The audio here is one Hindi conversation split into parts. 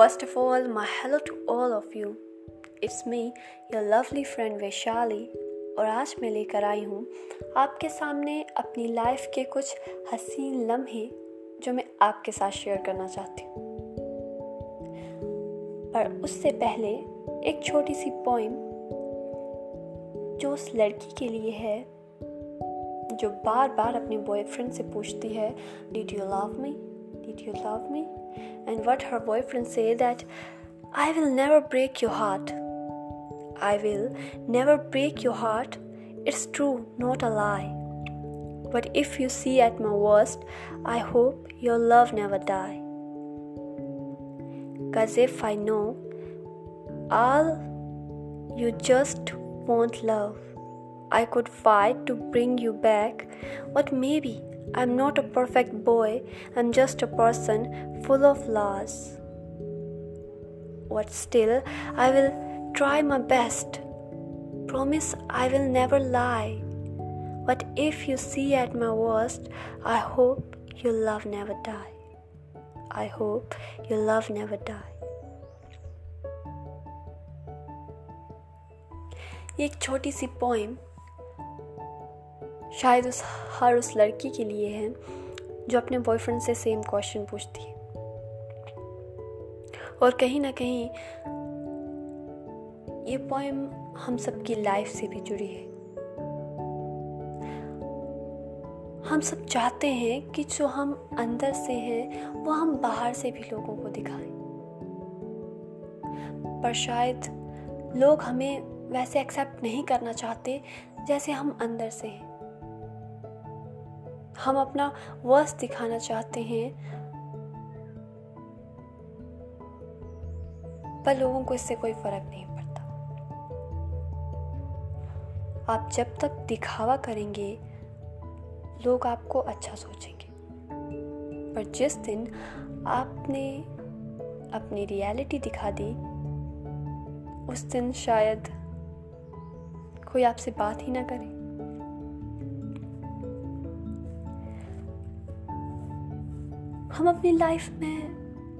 First of all, my hello to all of you. It's me, your lovely friend Vaishali और आज मैं लेकर आई हूँ आपके सामने अपनी लाइफ के कुछ हसीन लम्हे जो मैं आपके साथ शेयर करना चाहती हूँ। पर उससे पहले एक छोटी सी पोइम जो उस लड़की के लिए है जो बार बार अपने बॉयफ्रेंड से पूछती है did you love me did you love me and what her boyfriend say that I will never break your heart. I will never break your heart. It's true, not a lie. But if you see at my worst, I hope your love never die. Cause if I know all you just want love, I could fight to bring you back, but maybe I'm not a perfect boy, I'm just a person full of flaws. But still, I will try my best. Promise I will never lie. But if you see at my worst, I hope your love never die. I hope your love never die. ये एक छोटी सी पोइम शायद उस हर उस लड़की के लिए है, जो अपने बॉयफ्रेंड से सेम क्वेश्चन पूछती है। और कहीं ना कहीं, ये पोएम हम सबकी लाइफ से भी जुड़ी है। हम सब चाहते हैं कि जो हम अंदर से हैं, वो हम बाहर से भी लोगों को दिखाएँ। पर शायद लोग हमें वैसे एक्सेप्ट नहीं करना चाहते, जैसे हम अंदर से हैं। हम अपना वर्स दिखाना चाहते हैं। पर लोगों को इससे कोई फ़र्क नहीं पड़ता। आप जब तक दिखावा करेंगे, लोग आपको अच्छा सोचेंगे। पर जिस दिन आपने अपनी रियलिटी दिखा दी, उस दिन शायद कोई आपसे बात ही ना करे। हम अपनी लाइफ में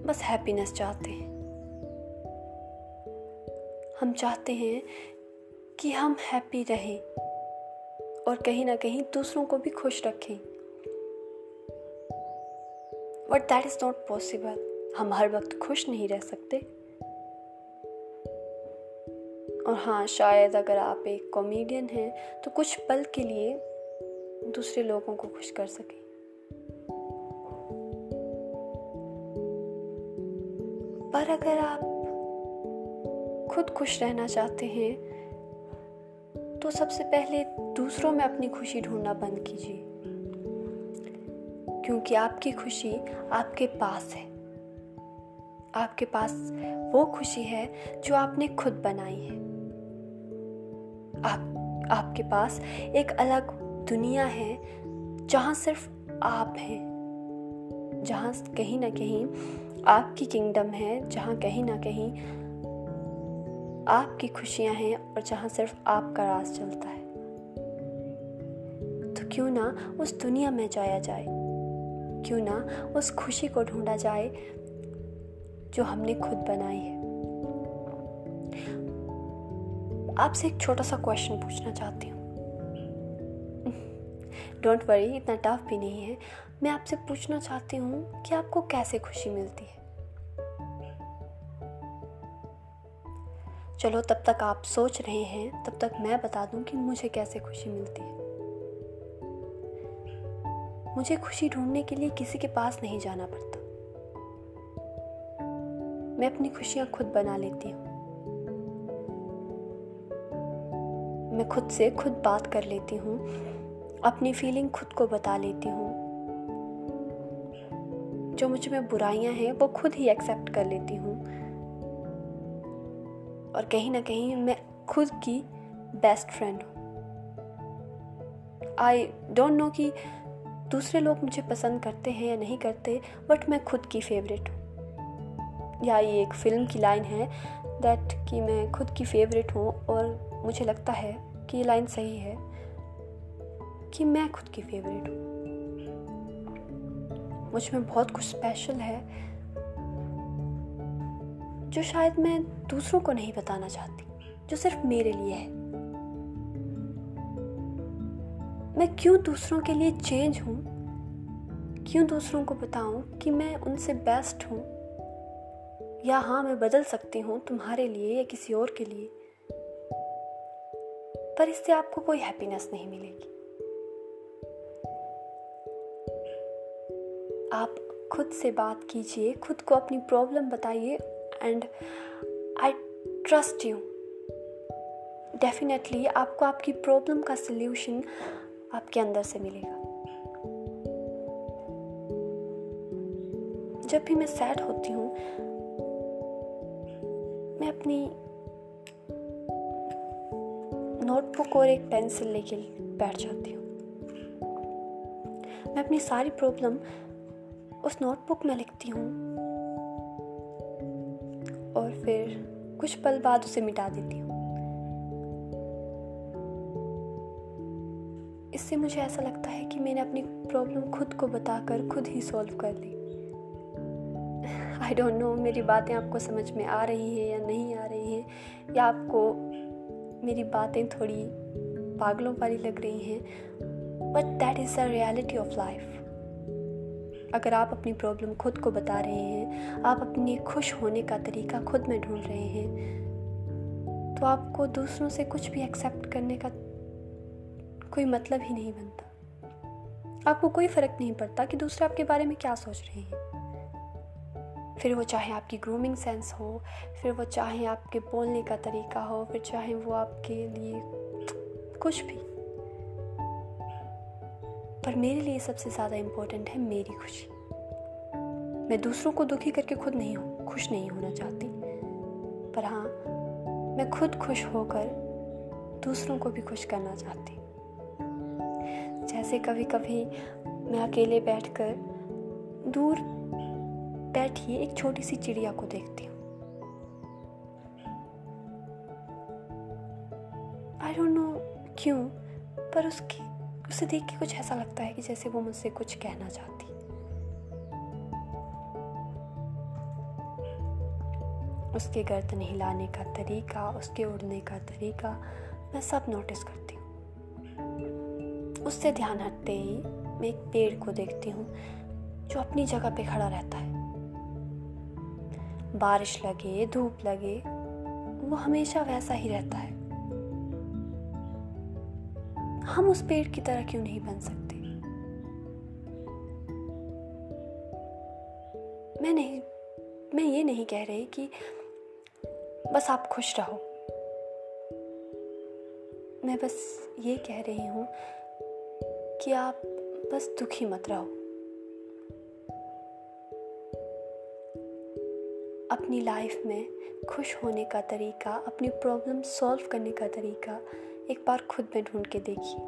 बस हैप्पीनेस चाहते हैं। हम चाहते हैं कि हम हैप्पी रहें और कहीं ना कहीं दूसरों को भी खुश रखें। But that is not possible हम हर वक्त खुश नहीं रह सकते। और हाँ शायद अगर आप एक कॉमेडियन हैं तो कुछ पल के लिए दूसरे लोगों को खुश कर सकें। पर अगर आप खुद खुश रहना चाहते हैं तो सबसे पहले दूसरों में अपनी खुशी ढूंढना बंद कीजिए। क्योंकि आपकी खुशी आपके पास है। आपके पास वो खुशी है जो आपने खुद बनाई है। आप, आपके पास एक अलग दुनिया है जहाँ सिर्फ़ आप हैं, जहाँ कहीं ना कहीं आपकी किंगडम है, जहाँ कहीं ना कहीं आपकी खुशियाँ हैं और जहाँ सिर्फ़ आपका राज चलता है। तो क्यों ना उस दुनिया में जाया जाए? क्यों ना उस खुशी को ढूंढा जाए जो हमने खुद बनाई है? आपसे एक छोटा सा क्वेश्चन पूछना चाहती हूँ। डोंट वरी इतना टफ भी नहीं है। मैं आपसे पूछना चाहती हूँ कि आपको कैसे खुशी मिलती है? चलो, तब तक आप सोच रहे हैं, तब तक मैं बता दूँ कि मुझे कैसे खुशी मिलती है। मुझे खुशी ढूँढने के लिए किसी के पास नहीं जाना पड़ता। मैं अपनी खुशियाँ खुद बना लेती हूँ। मैं खुद से खुद बात कर लेती हूँ, अपनी फीलिंग खुद को बता लेती हूँ। जो मुझमें बुराइयाँ हैं, वो खुद ही एक्सेप्ट कर लेती हूँ। और कहीं ना कहीं मैं खुद की बेस्ट फ्रेंड हूँ। आई डोंट नो कि दूसरे लोग मुझे पसंद करते हैं या नहीं करते बट मैं खुद की फेवरेट हूँ। या ये एक फ़िल्म की लाइन है दैट कि मैं खुद की फेवरेट हूँ और मुझे लगता है कि ये लाइन सही है कि मैं खुद की फेवरेट हूँ। मुझमें बहुत कुछ स्पेशल है, जो शायद मैं दूसरों को नहीं बताना चाहती, जो सिर्फ़ मेरे लिए है। मैं क्यों दूसरों के लिए चेंज हूँ? क्यों दूसरों को बताऊँ कि मैं उनसे बेस्ट हूँ? या हाँ मैं बदल सकती हूँ तुम्हारे लिए या किसी और के लिए? पर इससे आपको कोई हैप्पीनेस नहीं मिलेगी। आप खुद से बात कीजिए, खुद को अपनी प्रॉब्लम बताइए and I trust you definitely आपको आपकी प्रॉब्लम का सल्यूशन आपके अंदर से मिलेगा। जब भी मैं सैड होती हूँ, मैं अपनी नोटबुक और एक पेंसिल लेके बैठ जाती हूँ। मैं अपनी सारी प्रॉब्लम उस नोटबुक में लिखती हूँ। और फिर कुछ पल बाद उसे मिटा देती हूँ। इससे मुझे ऐसा लगता है कि मैंने अपनी प्रॉब्लम खुद को बताकर खुद ही सॉल्व कर ली। आई डोंट नो मेरी बातें आपको समझ में आ रही हैं या नहीं आ रही हैं, या आपको मेरी बातें थोड़ी पागलों वाली लग रही हैं but that is the reality of life अगर आप अपनी प्रॉब्लम खुद को बता रहे हैं, आप अपने खुश होने का तरीका खुद में ढूंढ रहे हैं तो आपको दूसरों से कुछ भी एक्सेप्ट करने का कोई मतलब ही नहीं बनता। आपको कोई फ़र्क नहीं पड़ता कि दूसरे आपके बारे में क्या सोच रहे हैं। फिर वो चाहे आपकी ग्रूमिंग सेंस हो, फिर वो चाहे आपके बोलने का तरीका हो, फिर चाहे वो आपके लिए कुछ भी। पर मेरे लिए सबसे ज़्यादा इम्पोर्टेंट है मेरी खुशी। मैं दूसरों को दुखी करके खुद नहीं हूँ, खुश नहीं होना चाहती। पर हाँ मैं खुद खुश होकर दूसरों को भी खुश करना चाहती। जैसे कभी कभी मैं अकेले बैठकर दूर बैठी एक छोटी सी चिड़िया को देखती हूँ। आई डोंट नो क्यों, पर उसकी उसे देख के कुछ ऐसा लगता है कि जैसे वो मुझसे कुछ कहना चाहती। उसके गर्दन हिलाने का तरीका, उसके उड़ने का तरीका मैं सब नोटिस करती हूँ। उससे ध्यान हटते ही मैं एक पेड़ को देखती हूँ, जो अपनी जगह पे खड़ा रहता है। बारिश लगे, धूप लगे, वो हमेशा वैसा ही रहता है। हम उस पेड़ की तरह क्यों नहीं बन सकते? मैं नहीं, मैं ये नहीं कह रही कि बस आप खुश रहो। मैं बस ये कह रही हूँ कि आप बस दुखी मत रहो। अपनी लाइफ में खुश होने का तरीका, अपनी प्रॉब्लम सॉल्व करने का तरीका एक बार खुद में ढूंढ के देखिए।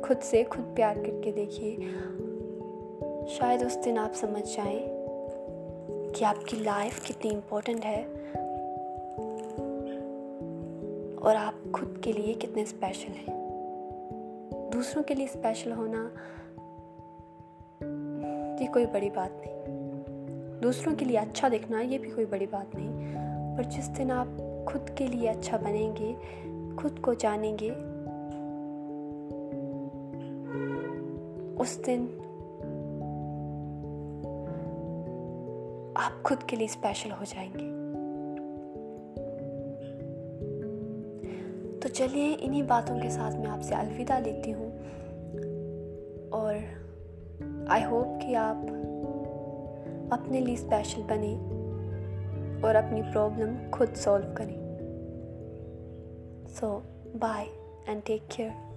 खुद से खुद प्यार करके देखिए। शायद उस दिन आप समझ जाएँ कि आपकी लाइफ कितनी इम्पोर्टेंट है और आप खुद के लिए कितने स्पेशल हैं। दूसरों के लिए स्पेशल होना ये कोई बड़ी बात नहीं। दूसरों के लिए अच्छा दिखना ये भी कोई बड़ी बात नहीं। पर जिस दिन आप खुद के लिए अच्छा बनेंगे खुद को जानेंगे। उस दिन आप खुद के लिए स्पेशल हो जाएँगे। तो चलिए इन्हीं बातों के साथ मैं आपसे अलविदा लेती हूँ। और आई होप कि आप अपने लिए स्पेशल बने और अपनी प्रॉब्लम खुद सॉल्व करें। So bye and take care